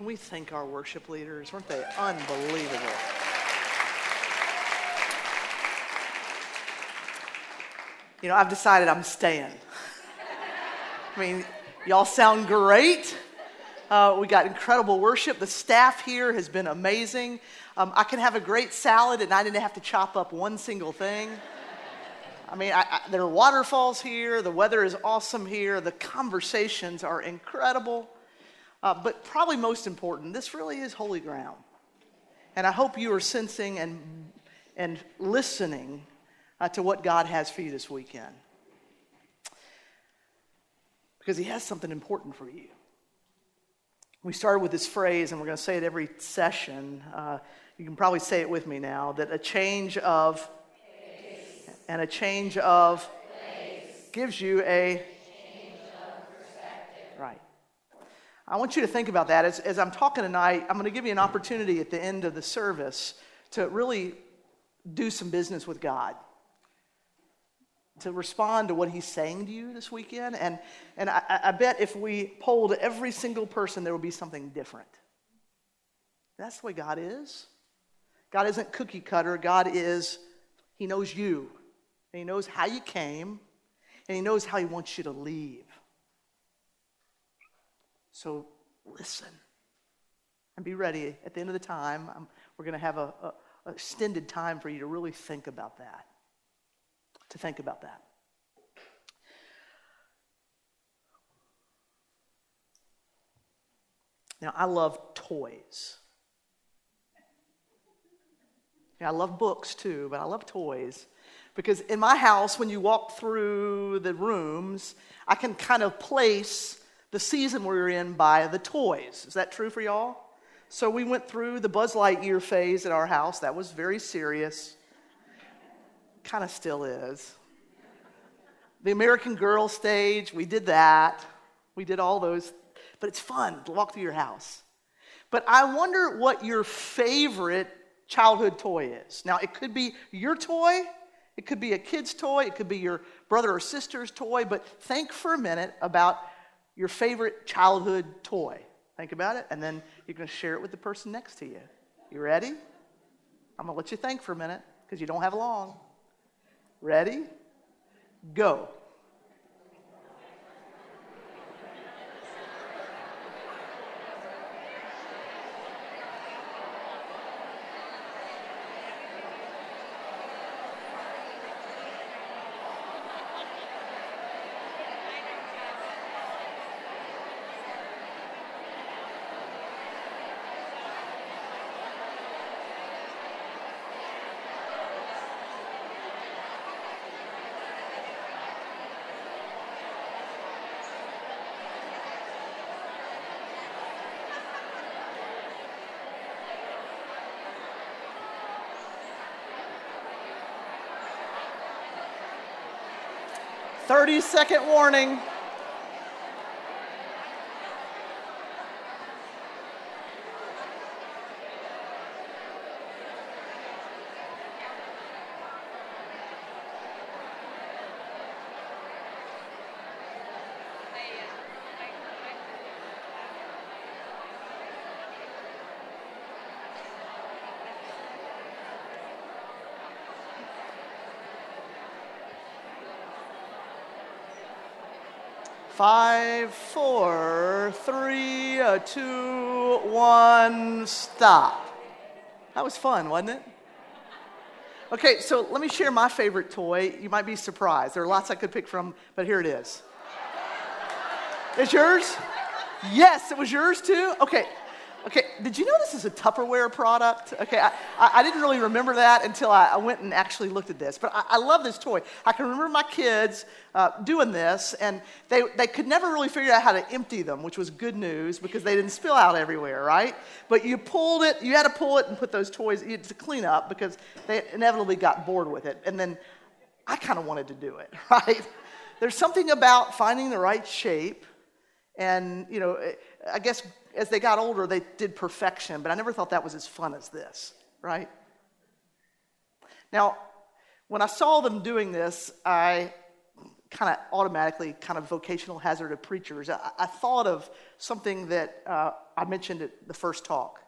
Can we thank our worship leaders? Weren't they unbelievable? You know, I've decided I'm staying. I mean, y'all sound great. Uh, we got incredible worship. The staff here has been amazing. Um, I can have a great salad and I didn't have to chop up one single thing. I mean, I, I, there are waterfalls here. The weather is awesome here. The conversations are incredible. Uh, but probably most important, this really is holy ground. And I hope you are sensing and, and listening uh, to what God has for you this weekend. Because He has something important for you. We started with this phrase, and we're going to say it every session. Uh, you can probably say it with me now that a change of and a change of gives you a right. I want you to think about that. As, as I'm talking tonight, I'm going to give you an opportunity at the end of the service to really do some business with God to respond to what he's saying to you this weekend. And, and I, I bet if we polled every single person, there would be something different. That's the way God is. God isn't cookie cutter. God is, He knows you. And He knows how you came. And He knows how He wants you to leave. So listen and be ready. At the end of the time, I'm, we're going to have a, a, a extended time for you to really think about that to think about that. Now, I love toys. Yeah, I love books too, but I love toys. Because in my house, when you walk through the rooms, I can kind of place the season we were in by the toys. Is that true for y'all? So we went through the Buzz Lightyear phase at our house. That was very serious kind of still is. The American Girl stage, we did that. We did all those, but it's fun to walk through your house. But I wonder what your favorite childhood toy is. Now, it could be your toy, it could be a kid's toy, it could be your brother or sister's toy, but think for a minute about your favorite childhood toy. Think about it, and then you're going to share it with the person next to you. You ready? I'm going to let you think for a minute because you don't have long. Ready? Go. 30 second warning. Five, four, three, uh, two, one, stop. That was fun, wasn't it? Okay, so let me share my favorite toy. You might be surprised. There are lots I could pick from, but here it is. It's yours? Yes, it was yours too? Okay, Okay, did you know this is a Tupperware product? Okay, I, I didn't really remember that until I, I went and actually looked at this. But I, I love this toy. I can remember my kids uh, doing this, and they, they could never really figure out how to empty them, which was good news because they didn't spill out everywhere, right? But you pulled it, you had to pull it and put those toys to clean up because they inevitably got bored with it. And then I kind of wanted to do it, right? There's something about finding the right shape and, you know, I guess as they got older, they did perfection, but I never thought that was as fun as this, right? Now, when I saw them doing this, I kind of automatically kind of vocational hazard of preachers, I, I thought of something that uh, I mentioned at the first talk.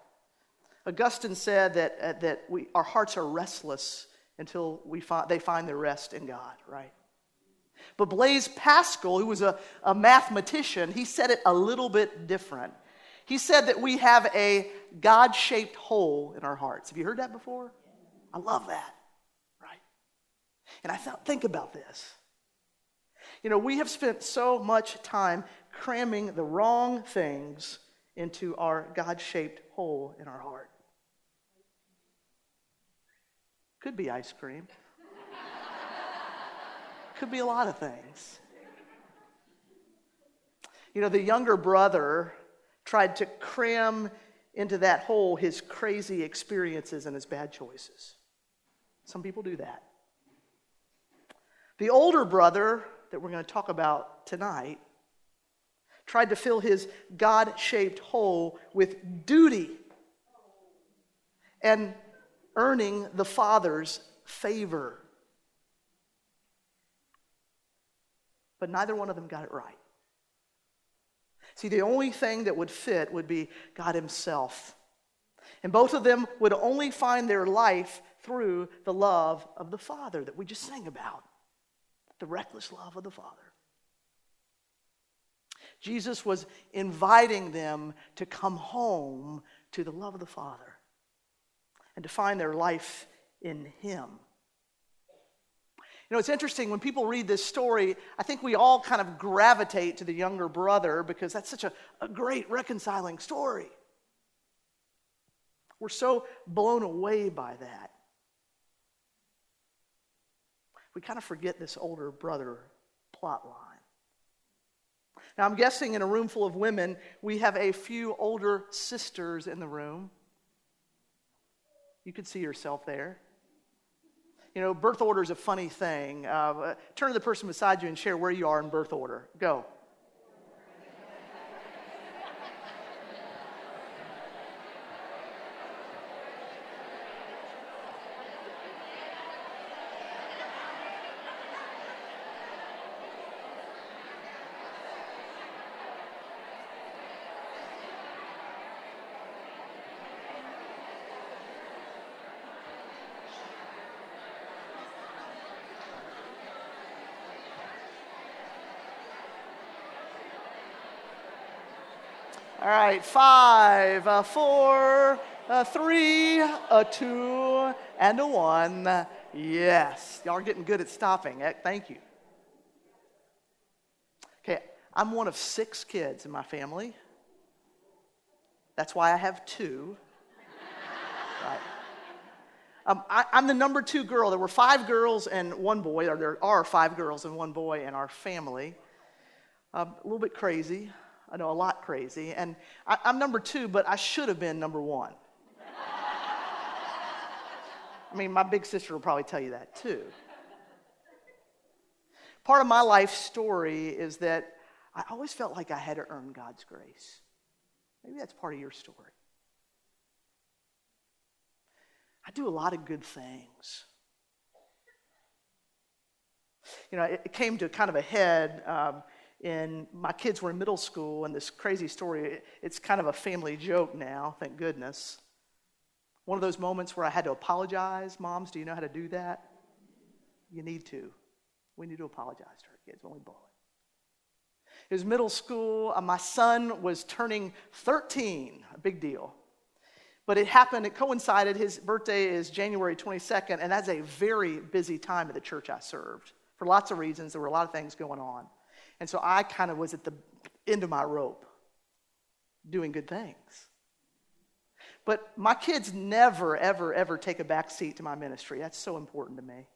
Augustine said that, uh, that we, our hearts are restless until we find, they find their rest in God, right? But Blaise Pascal, who was a, a mathematician, he said it a little bit different. He said that we have a God shaped hole in our hearts. Have you heard that before? I love that, right? And I thought, think about this. You know, we have spent so much time cramming the wrong things into our God shaped hole in our heart. Could be ice cream, could be a lot of things. You know, the younger brother tried to cram into that hole his crazy experiences and his bad choices. Some people do that. The older brother that we're going to talk about tonight tried to fill his God shaped hole with duty and earning the Father's favor. But neither one of them got it right. See, the only thing that would fit would be God Himself. And both of them would only find their life through the love of the Father that we just sang about the reckless love of the Father. Jesus was inviting them to come home to the love of the Father and to find their life in Him. You know, it's interesting when people read this story, I think we all kind of gravitate to the younger brother because that's such a, a great reconciling story. We're so blown away by that we kind of forget this older brother plot line. Now, I'm guessing in a room full of women, we have a few older sisters in the room. You could see yourself there. You know, birth order is a funny thing. Uh, turn to the person beside you and share where you are in birth order. Go. Right, five, uh, four, uh, three, a two, and a one. Yes, y'all are getting good at stopping. Eh, thank you. Okay, I'm one of six kids in my family. That's why I have two. right. Um, I, am the number two girl. There were five girls and one boy, or there are five girls and one boy in our family. Um, a little bit crazy. I know a lot crazy. And I, am number two, but I should have been number one. I mean, my big sister will probably tell you that too. Part of my life story is that I always felt like I had to earn God's grace. Maybe that's part of your story. I do a lot of good things. You know, it, came to kind of a head um, in my kids were in middle school, and this crazy story, it's kind of a family joke now, thank goodness. One of those moments where I had to apologize. Moms, do you know how to do that? You need to. We need to apologize to our kids when we it. It was middle school. Uh, my son was turning 13, a big deal. But it happened, it coincided. His birthday is January 22nd, and that's a very busy time at the church I served. For lots of reasons, there were a lot of things going on. And so I kind of was at the end of my rope doing good things. But my kids never, ever, ever take a back seat to my ministry. That's so important to me.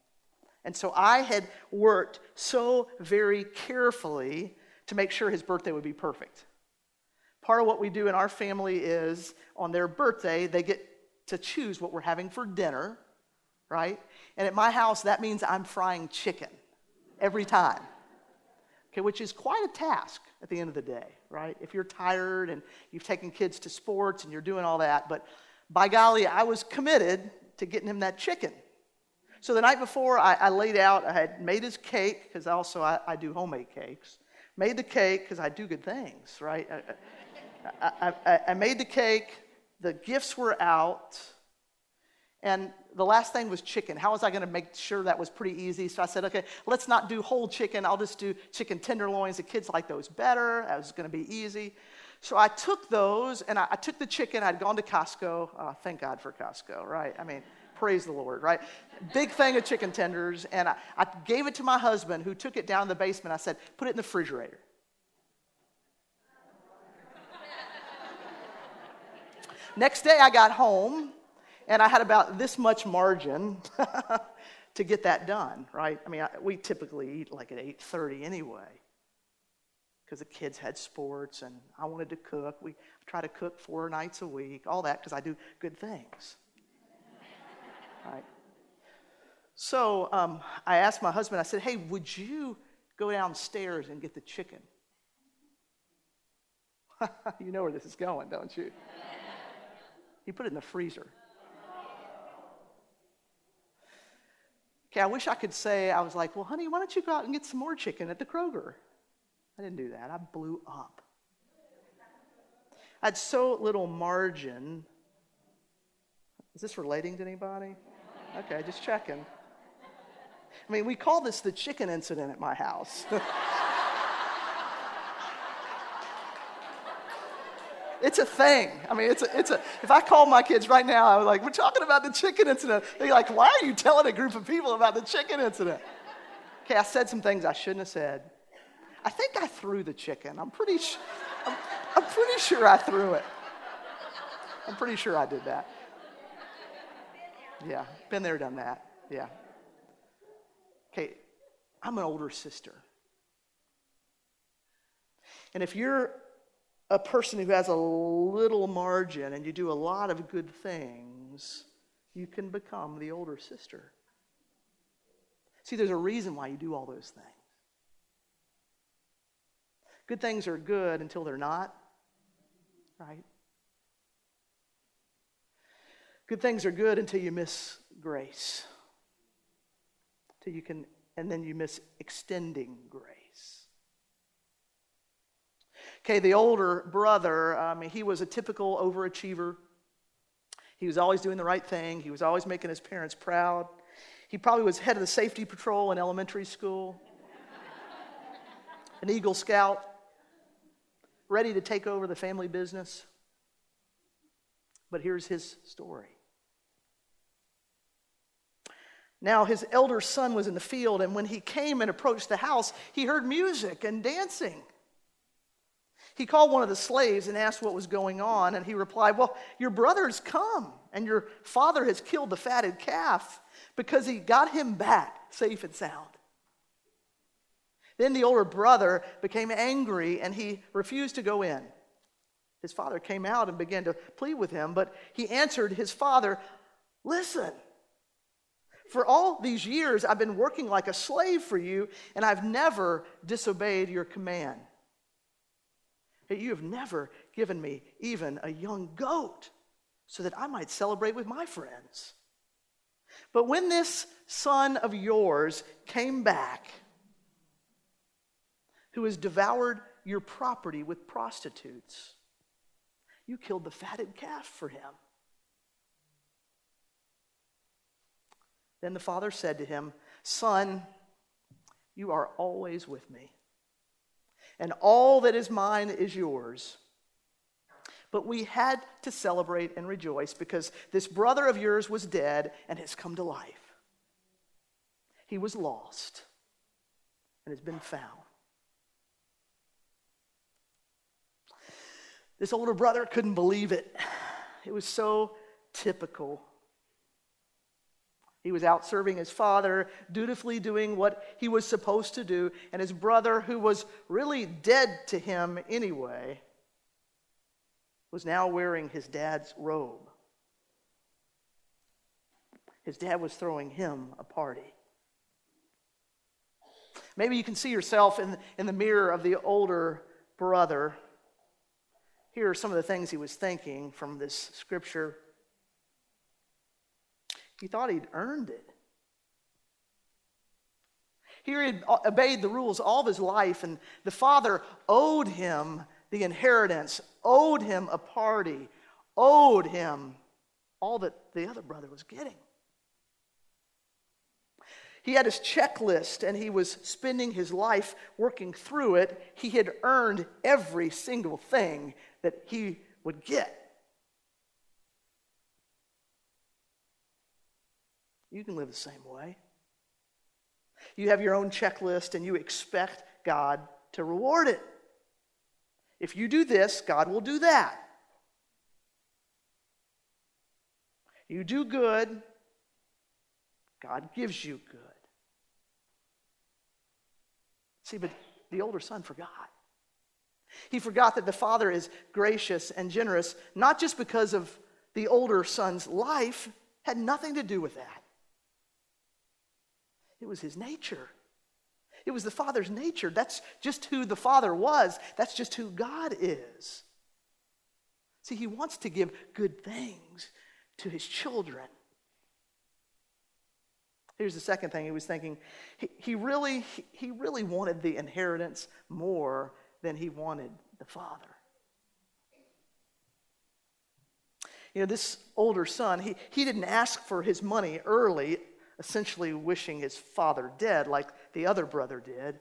And so I had worked so very carefully to make sure his birthday would be perfect. Part of what we do in our family is on their birthday, they get to choose what we're having for dinner, right? And at my house, that means I'm frying chicken every time okay, which is quite a task at the end of the day, right? If you're tired and you've taken kids to sports and you're doing all that, but by golly, I was committed to getting him that chicken. So the night before, I, I laid out, I had made his cake, because also I, I, do homemade cakes. Made the cake, because I do good things, right? I, I, I made the cake, the gifts were out, and the last thing was chicken. How was I going to make sure that was pretty easy? So I said, okay, let's not do whole chicken. I'll just do chicken tenderloins. The kids like those better. That was going to be easy. So I took those and I, I took the chicken. I'd gone to Costco. Oh, thank God for Costco, right? I mean, praise the Lord, right? Big thing of chicken tenders. And I, I gave it to my husband who took it down in the basement. I said, put it in the refrigerator. Next day I got home and I had about this much margin to get that done, right? I mean, I, we typically eat like at 8:30 anyway. Because the kids had sports and I wanted to cook. We try to cook four nights a week, all that because I do good things. right? So um, I asked my husband, I said, hey, would you go downstairs and get the chicken? you know where this is going, don't you? He put it in the freezer. Okay, I wish I could say, I was like, well, honey, why don't you go out and get some more chicken at the Kroger? I didn't do that. I blew up. I had so little margin. Is this relating to anybody? Okay, just checking. I mean, we call this the chicken incident at my house. It's a thing. I mean, it's a, it's a, if I call my kids right now, I was like, we're talking about the chicken incident. They're like, why are you telling a group of people about the chicken incident? Okay, I said some things I shouldn't have said. I think I threw the chicken. I'm pretty, sh- I'm, I'm pretty sure I threw it. I'm pretty sure I did that. Yeah, been there, done that. Yeah. Okay, I'm an older sister. And if you're a person who has a little margin and you do a lot of good things, you can become the older sister. See, there's a reason why you do all those things. Good things are good until they're not, right? Good things are good until you miss grace. Until you can, and then you miss extending grace. Okay, the older brother, I mean, he was a typical overachiever. He was always doing the right thing, he was always making his parents proud. He probably was head of the safety patrol in elementary school, an Eagle Scout, ready to take over the family business. But here's his story. Now, his elder son was in the field, and when he came and approached the house, he heard music and dancing. He called one of the slaves and asked what was going on, and he replied, Well, your brother's come, and your father has killed the fatted calf because he got him back safe and sound. Then the older brother became angry and he refused to go in. His father came out and began to plead with him, but he answered his father, Listen, for all these years I've been working like a slave for you, and I've never disobeyed your command. You have never given me even a young goat so that I might celebrate with my friends. But when this son of yours came back, who has devoured your property with prostitutes, you killed the fatted calf for him. Then the father said to him, Son, you are always with me and all that is mine is yours. But we had to celebrate and rejoice because this brother of yours was dead and has come to life. He was lost and has been found. This older brother couldn't believe it. It was so typical he was out serving his father, dutifully doing what he was supposed to do, and his brother, who was really dead to him anyway, was now wearing his dad's robe. His dad was throwing him a party. Maybe you can see yourself in, in the mirror of the older brother. Here are some of the things he was thinking from this scripture. He thought he'd earned it. Here he had obeyed the rules all of his life, and the father owed him the inheritance, owed him a party, owed him all that the other brother was getting. He had his checklist and he was spending his life working through it. He had earned every single thing that he would get. You can live the same way. You have your own checklist and you expect God to reward it. If you do this, God will do that. You do good, God gives you good. See, but the older son forgot. He forgot that the father is gracious and generous, not just because of the older son's life, had nothing to do with that. It was his nature. It was the Father's nature. That's just who the Father was. That's just who God is. See, He wants to give good things to His children. Here's the second thing he was thinking. He, he, really, he really wanted the inheritance more than he wanted the Father. You know, this older son, he, he didn't ask for his money early essentially wishing his father dead like the other brother did.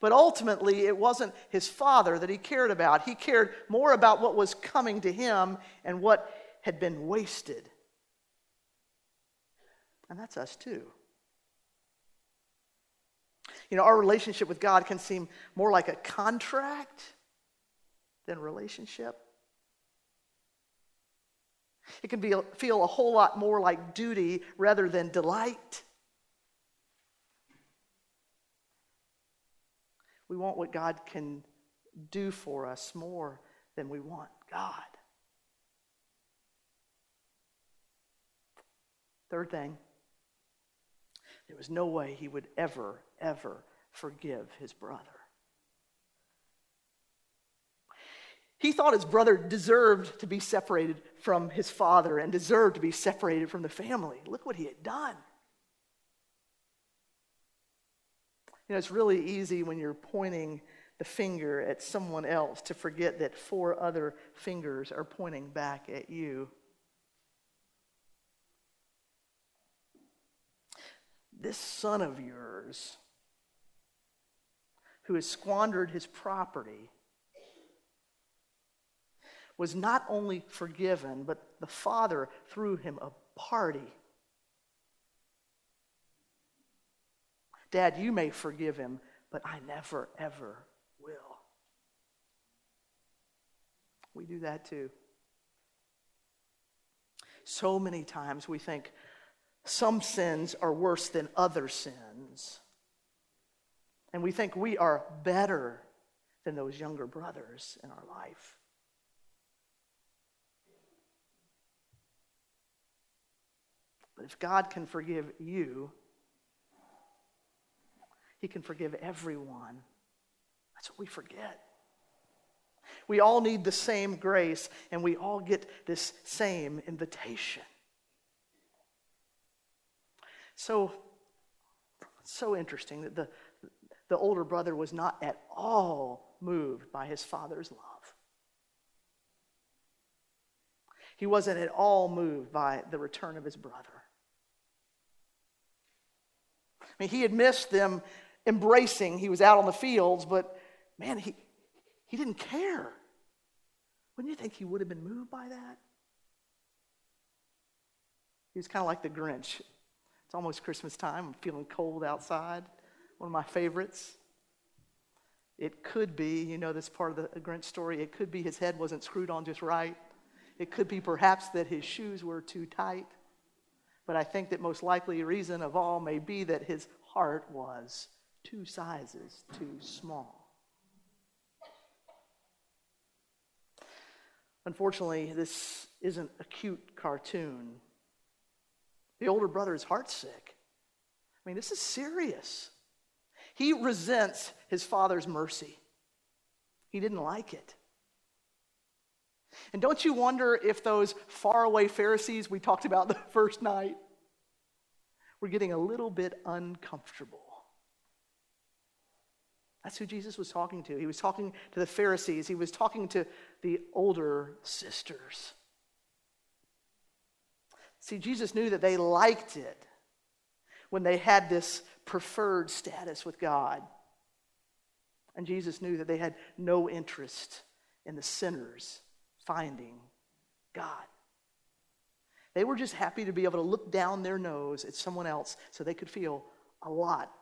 But ultimately, it wasn't his father that he cared about. He cared more about what was coming to him and what had been wasted. And that's us too. You know, our relationship with God can seem more like a contract than relationship. It can be, feel a whole lot more like duty rather than delight. We want what God can do for us more than we want God. Third thing, there was no way he would ever, ever forgive his brother. He thought his brother deserved to be separated from his father and deserved to be separated from the family. Look what he had done. You know, it's really easy when you're pointing the finger at someone else to forget that four other fingers are pointing back at you. This son of yours, who has squandered his property, was not only forgiven, but the Father threw him a party. Dad, you may forgive him, but I never, ever will. We do that too. So many times we think some sins are worse than other sins. And we think we are better than those younger brothers in our life. But if God can forgive you, He can forgive everyone. That's what we forget. We all need the same grace, and we all get this same invitation. So, so interesting that the, the older brother was not at all moved by his father's love. He wasn't at all moved by the return of his brother. I mean, he had missed them embracing. He was out on the fields, but man, he, he didn't care. Wouldn't you think he would have been moved by that? He was kind of like the Grinch. It's almost Christmas time. I'm feeling cold outside. One of my favorites. It could be, you know, this part of the Grinch story, it could be his head wasn't screwed on just right. It could be perhaps that his shoes were too tight. But I think that most likely reason of all may be that his heart was two sizes too small. Unfortunately, this isn't a cute cartoon. The older brother is heartsick. I mean, this is serious. He resents his father's mercy. He didn't like it. And don't you wonder if those faraway Pharisees we talked about the first night were getting a little bit uncomfortable. That's who Jesus was talking to. He was talking to the Pharisees, he was talking to the older sisters. See, Jesus knew that they liked it when they had this preferred status with God. And Jesus knew that they had no interest in the sinners finding God. They were just happy to be able to look down their nose at someone else so they could feel a lot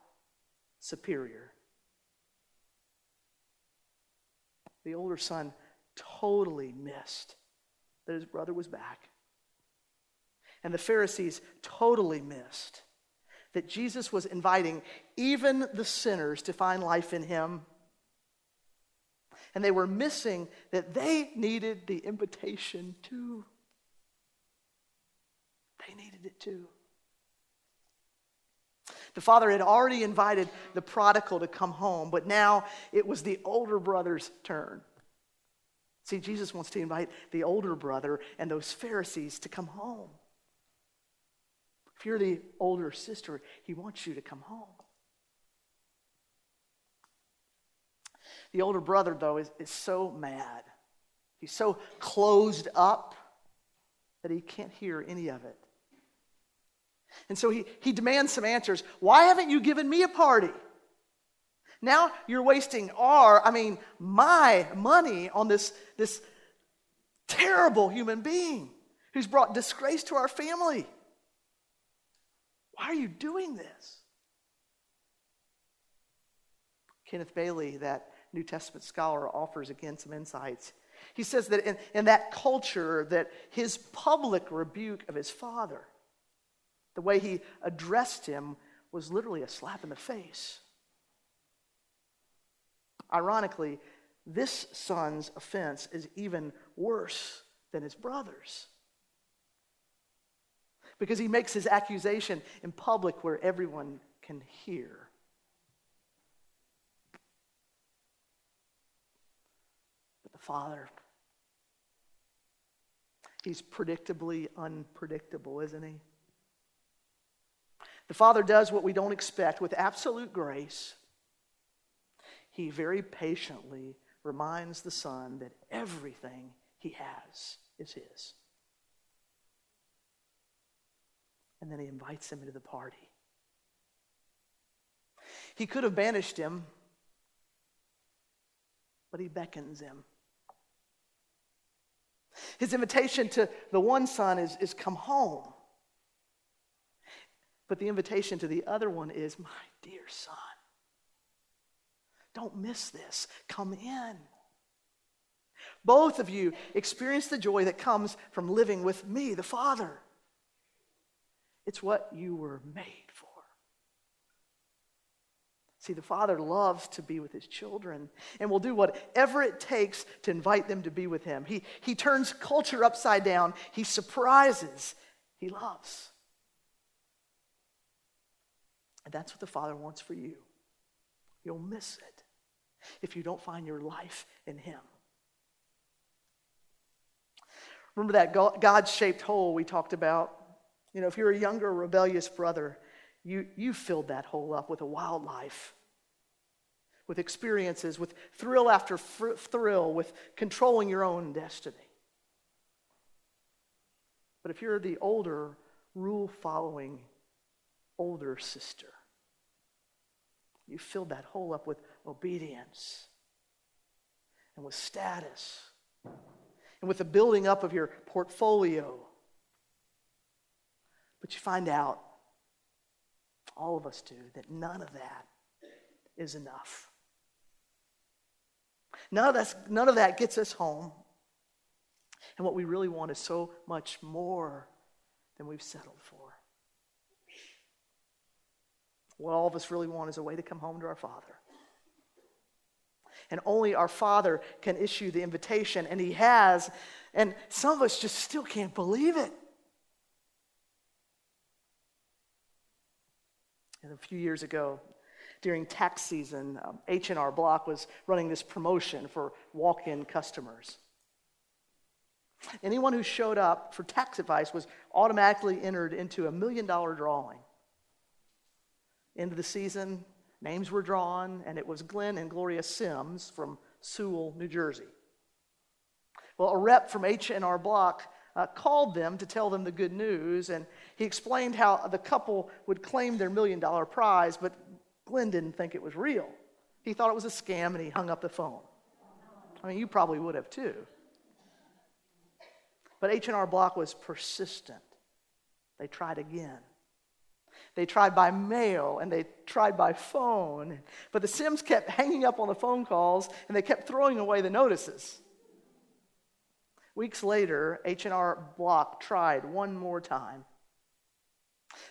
superior. The older son totally missed that his brother was back. And the Pharisees totally missed that Jesus was inviting even the sinners to find life in him. And they were missing that they needed the invitation too. They needed it too. The father had already invited the prodigal to come home, but now it was the older brother's turn. See, Jesus wants to invite the older brother and those Pharisees to come home. If you're the older sister, he wants you to come home. The older brother, though, is, is so mad. He's so closed up that he can't hear any of it. And so he, he demands some answers. Why haven't you given me a party? Now you're wasting our, I mean, my money on this, this terrible human being who's brought disgrace to our family. Why are you doing this? Kenneth Bailey, that New Testament scholar, offers again some insights. He says that in, in that culture, that his public rebuke of his father the way he addressed him was literally a slap in the face. Ironically, this son's offense is even worse than his brother's. Because he makes his accusation in public where everyone can hear. But the father, he's predictably unpredictable, isn't he? The Father does what we don't expect with absolute grace. He very patiently reminds the Son that everything he has is his. And then he invites him into the party. He could have banished him, but he beckons him. His invitation to the one son is, is come home. But the invitation to the other one is, my dear son, don't miss this. Come in. Both of you experience the joy that comes from living with me, the Father. It's what you were made. See, the Father loves to be with His children and will do whatever it takes to invite them to be with Him. He, he turns culture upside down, He surprises, He loves. And that's what the Father wants for you. You'll miss it if you don't find your life in Him. Remember that God shaped hole we talked about? You know, if you're a younger, rebellious brother, you, you filled that hole up with a wild life, with experiences, with thrill after fr- thrill, with controlling your own destiny. But if you're the older, rule following older sister. You filled that hole up with obedience and with status and with the building up of your portfolio. But you find out, all of us do, that none of that is enough. None of, none of that gets us home. And what we really want is so much more than we've settled for. What all of us really want is a way to come home to our Father. And only our Father can issue the invitation, and He has. And some of us just still can't believe it. And a few years ago, during tax season, um, H&R Block was running this promotion for walk-in customers. Anyone who showed up for tax advice was automatically entered into a million dollar drawing. Of the season, names were drawn, and it was Glenn and Gloria Sims from Sewell, New Jersey. Well, a rep from H&R Block uh, called them to tell them the good news, and he explained how the couple would claim their million dollar prize, but Glenn didn't think it was real. He thought it was a scam, and he hung up the phone. I mean, you probably would have too. But H&R Block was persistent. They tried again. They tried by mail and they tried by phone. But the Sims kept hanging up on the phone calls and they kept throwing away the notices. Weeks later, H&R Block tried one more time.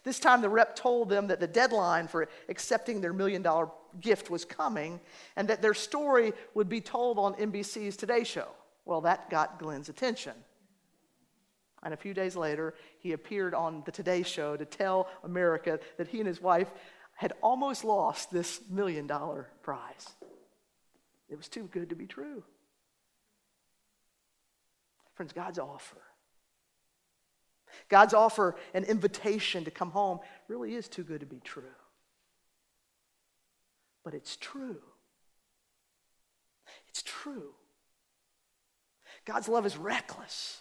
This time, the rep told them that the deadline for accepting their million dollar gift was coming and that their story would be told on NBC's Today Show. Well, that got Glenn's attention. And a few days later, he appeared on the Today Show to tell America that he and his wife had almost lost this million dollar prize. It was too good to be true. Friends, God's offer. God's offer, an invitation to come home, really is too good to be true. But it's true. It's true. God's love is reckless.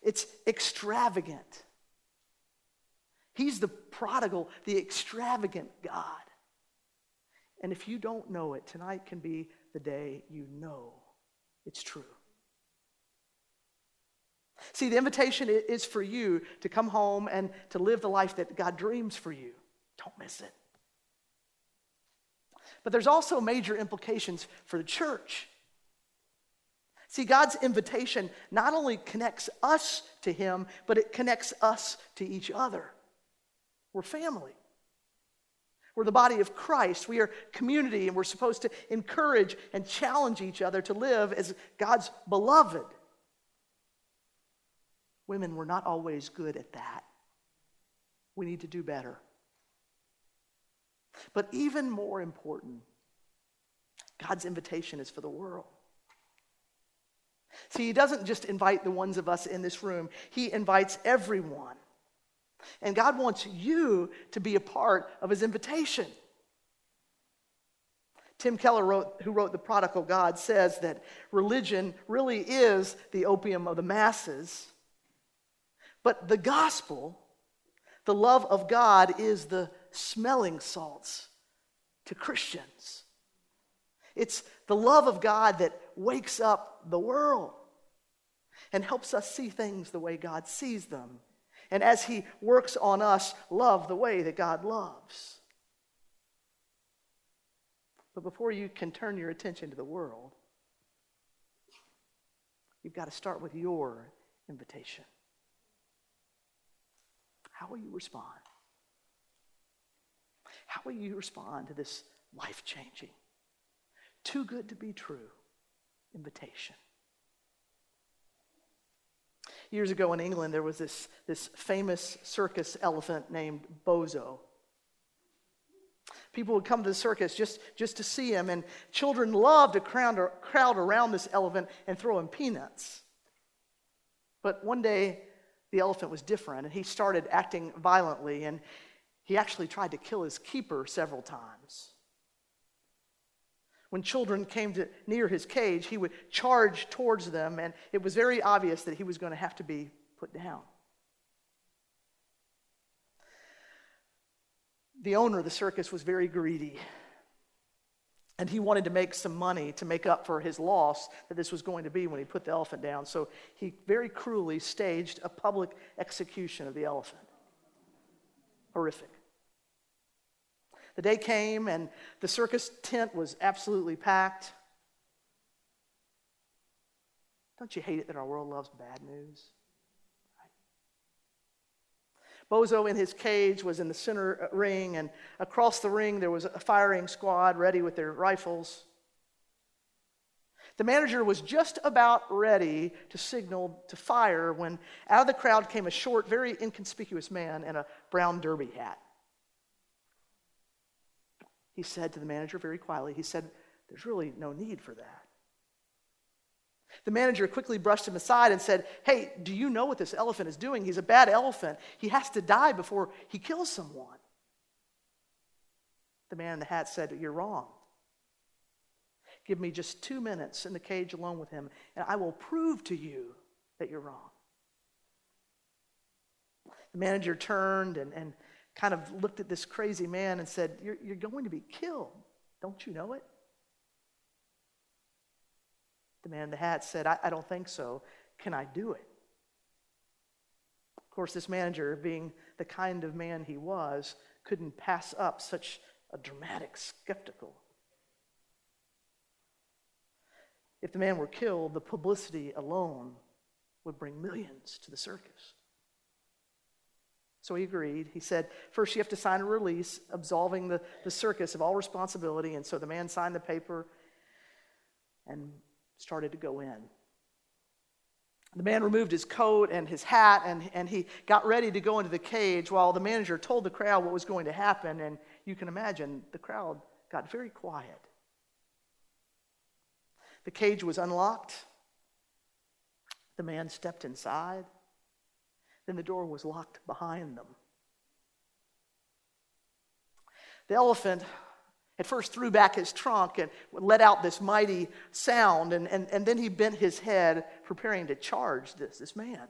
It's extravagant. He's the prodigal, the extravagant God. And if you don't know it, tonight can be the day you know it's true. See, the invitation is for you to come home and to live the life that God dreams for you. Don't miss it. But there's also major implications for the church. See, God's invitation not only connects us to Him, but it connects us to each other. We're family. We're the body of Christ. We are community, and we're supposed to encourage and challenge each other to live as God's beloved. Women, we're not always good at that. We need to do better. But even more important, God's invitation is for the world. See, he doesn't just invite the ones of us in this room, he invites everyone. And God wants you to be a part of his invitation. Tim Keller, wrote, who wrote The Prodigal God, says that religion really is the opium of the masses, but the gospel, the love of God, is the smelling salts to Christians. It's the love of God that wakes up the world and helps us see things the way God sees them. And as He works on us, love the way that God loves. But before you can turn your attention to the world, you've got to start with your invitation. How will you respond? How will you respond to this life changing, too good to be true invitation? Years ago in England, there was this, this famous circus elephant named Bozo. People would come to the circus just, just to see him, and children loved to crowd, crowd around this elephant and throw him peanuts. But one day, the elephant was different, and he started acting violently, and he actually tried to kill his keeper several times. When children came to near his cage, he would charge towards them, and it was very obvious that he was going to have to be put down. The owner of the circus was very greedy, and he wanted to make some money to make up for his loss that this was going to be when he put the elephant down. So he very cruelly staged a public execution of the elephant. Horrific. The day came and the circus tent was absolutely packed. Don't you hate it that our world loves bad news? Bozo in his cage was in the center uh, ring, and across the ring there was a firing squad ready with their rifles. The manager was just about ready to signal to fire when out of the crowd came a short, very inconspicuous man in a brown derby hat he said to the manager very quietly, he said, There's really no need for that. The manager quickly brushed him aside and said, Hey, do you know what this elephant is doing? He's a bad elephant. He has to die before he kills someone. The man in the hat said, You're wrong. Give me just two minutes in the cage alone with him, and I will prove to you that you're wrong. The manager turned and, and kind of looked at this crazy man and said, you're, you're going to be killed. Don't you know it? The man in the hat said, I, I don't think so. Can I do it? Of course, this manager, being the kind of man he was, couldn't pass up such a dramatic skeptical. If the man were killed, the publicity alone would bring millions to the circus. So he agreed. He said, First, you have to sign a release absolving the, the circus of all responsibility. And so the man signed the paper and started to go in. The man removed his coat and his hat and, and he got ready to go into the cage while the manager told the crowd what was going to happen. And you can imagine the crowd got very quiet. The cage was unlocked. The man stepped inside. Then the door was locked behind them. The elephant at first threw back his trunk and let out this mighty sound, and, and, and then he bent his head, preparing to charge this, this man.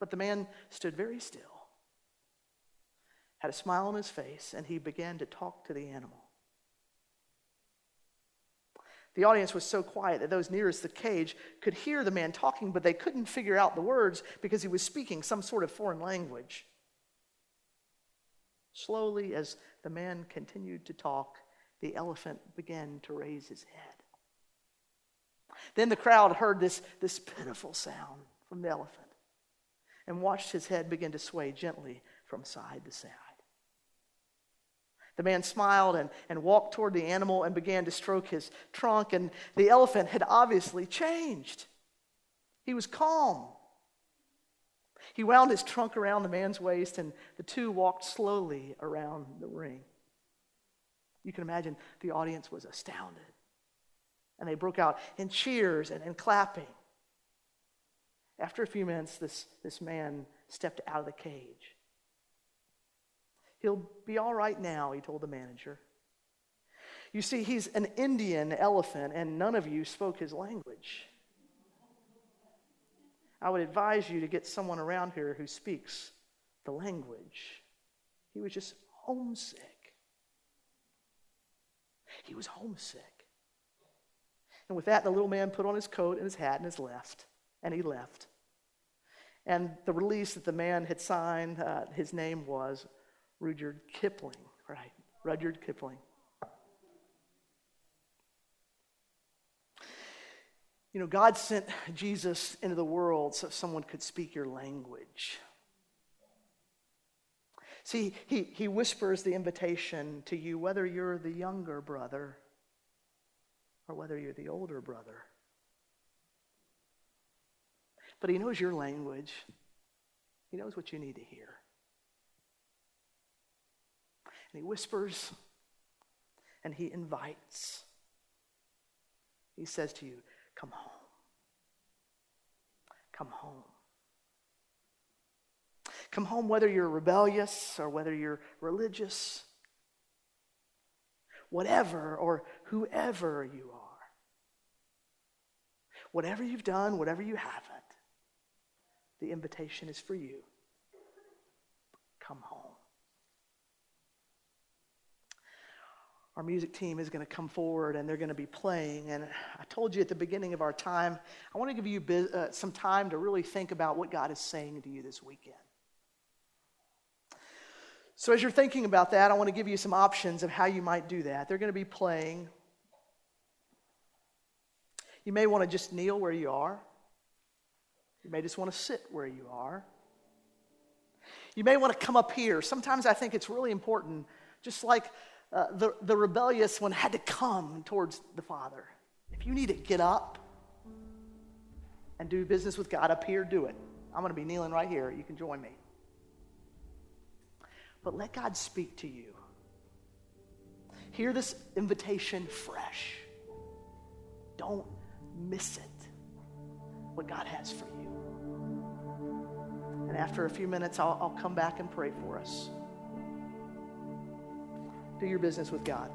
But the man stood very still, had a smile on his face, and he began to talk to the animal. The audience was so quiet that those nearest the cage could hear the man talking, but they couldn't figure out the words because he was speaking some sort of foreign language. Slowly, as the man continued to talk, the elephant began to raise his head. Then the crowd heard this, this pitiful sound from the elephant and watched his head begin to sway gently from side to side. The man smiled and, and walked toward the animal and began to stroke his trunk, and the elephant had obviously changed. He was calm. He wound his trunk around the man's waist, and the two walked slowly around the ring. You can imagine the audience was astounded. And they broke out in cheers and, and clapping. After a few minutes, this, this man stepped out of the cage. He'll be all right now, he told the manager. You see, he's an Indian elephant, and none of you spoke his language. I would advise you to get someone around here who speaks the language. He was just homesick. He was homesick. And with that, the little man put on his coat and his hat and his left, and he left. And the release that the man had signed, uh, his name was Rudyard Kipling, right? Rudyard Kipling. You know, God sent Jesus into the world so someone could speak your language. See, he, he whispers the invitation to you, whether you're the younger brother or whether you're the older brother. But he knows your language, he knows what you need to hear. And he whispers and he invites. He says to you, Come home. Come home. Come home whether you're rebellious or whether you're religious, whatever or whoever you are. Whatever you've done, whatever you haven't, the invitation is for you. Come home. Our music team is going to come forward and they're going to be playing. And I told you at the beginning of our time, I want to give you uh, some time to really think about what God is saying to you this weekend. So, as you're thinking about that, I want to give you some options of how you might do that. They're going to be playing. You may want to just kneel where you are. You may just want to sit where you are. You may want to come up here. Sometimes I think it's really important, just like uh, the, the rebellious one had to come towards the Father. If you need to get up and do business with God up here, do it. I'm going to be kneeling right here. You can join me. But let God speak to you. Hear this invitation fresh. Don't miss it, what God has for you. And after a few minutes, I'll, I'll come back and pray for us. Do your business with God.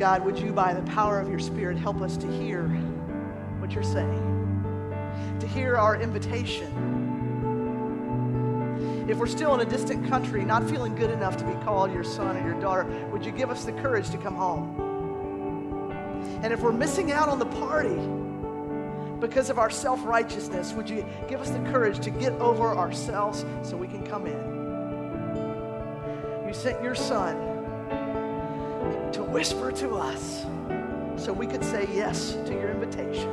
God, would you, by the power of your Spirit, help us to hear what you're saying, to hear our invitation. If we're still in a distant country, not feeling good enough to be called your son or your daughter, would you give us the courage to come home? And if we're missing out on the party because of our self righteousness, would you give us the courage to get over ourselves so we can come in? You sent your son whisper to us so we could say yes to your invitation.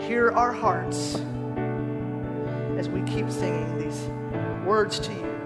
Hear our hearts as we keep singing these words to you.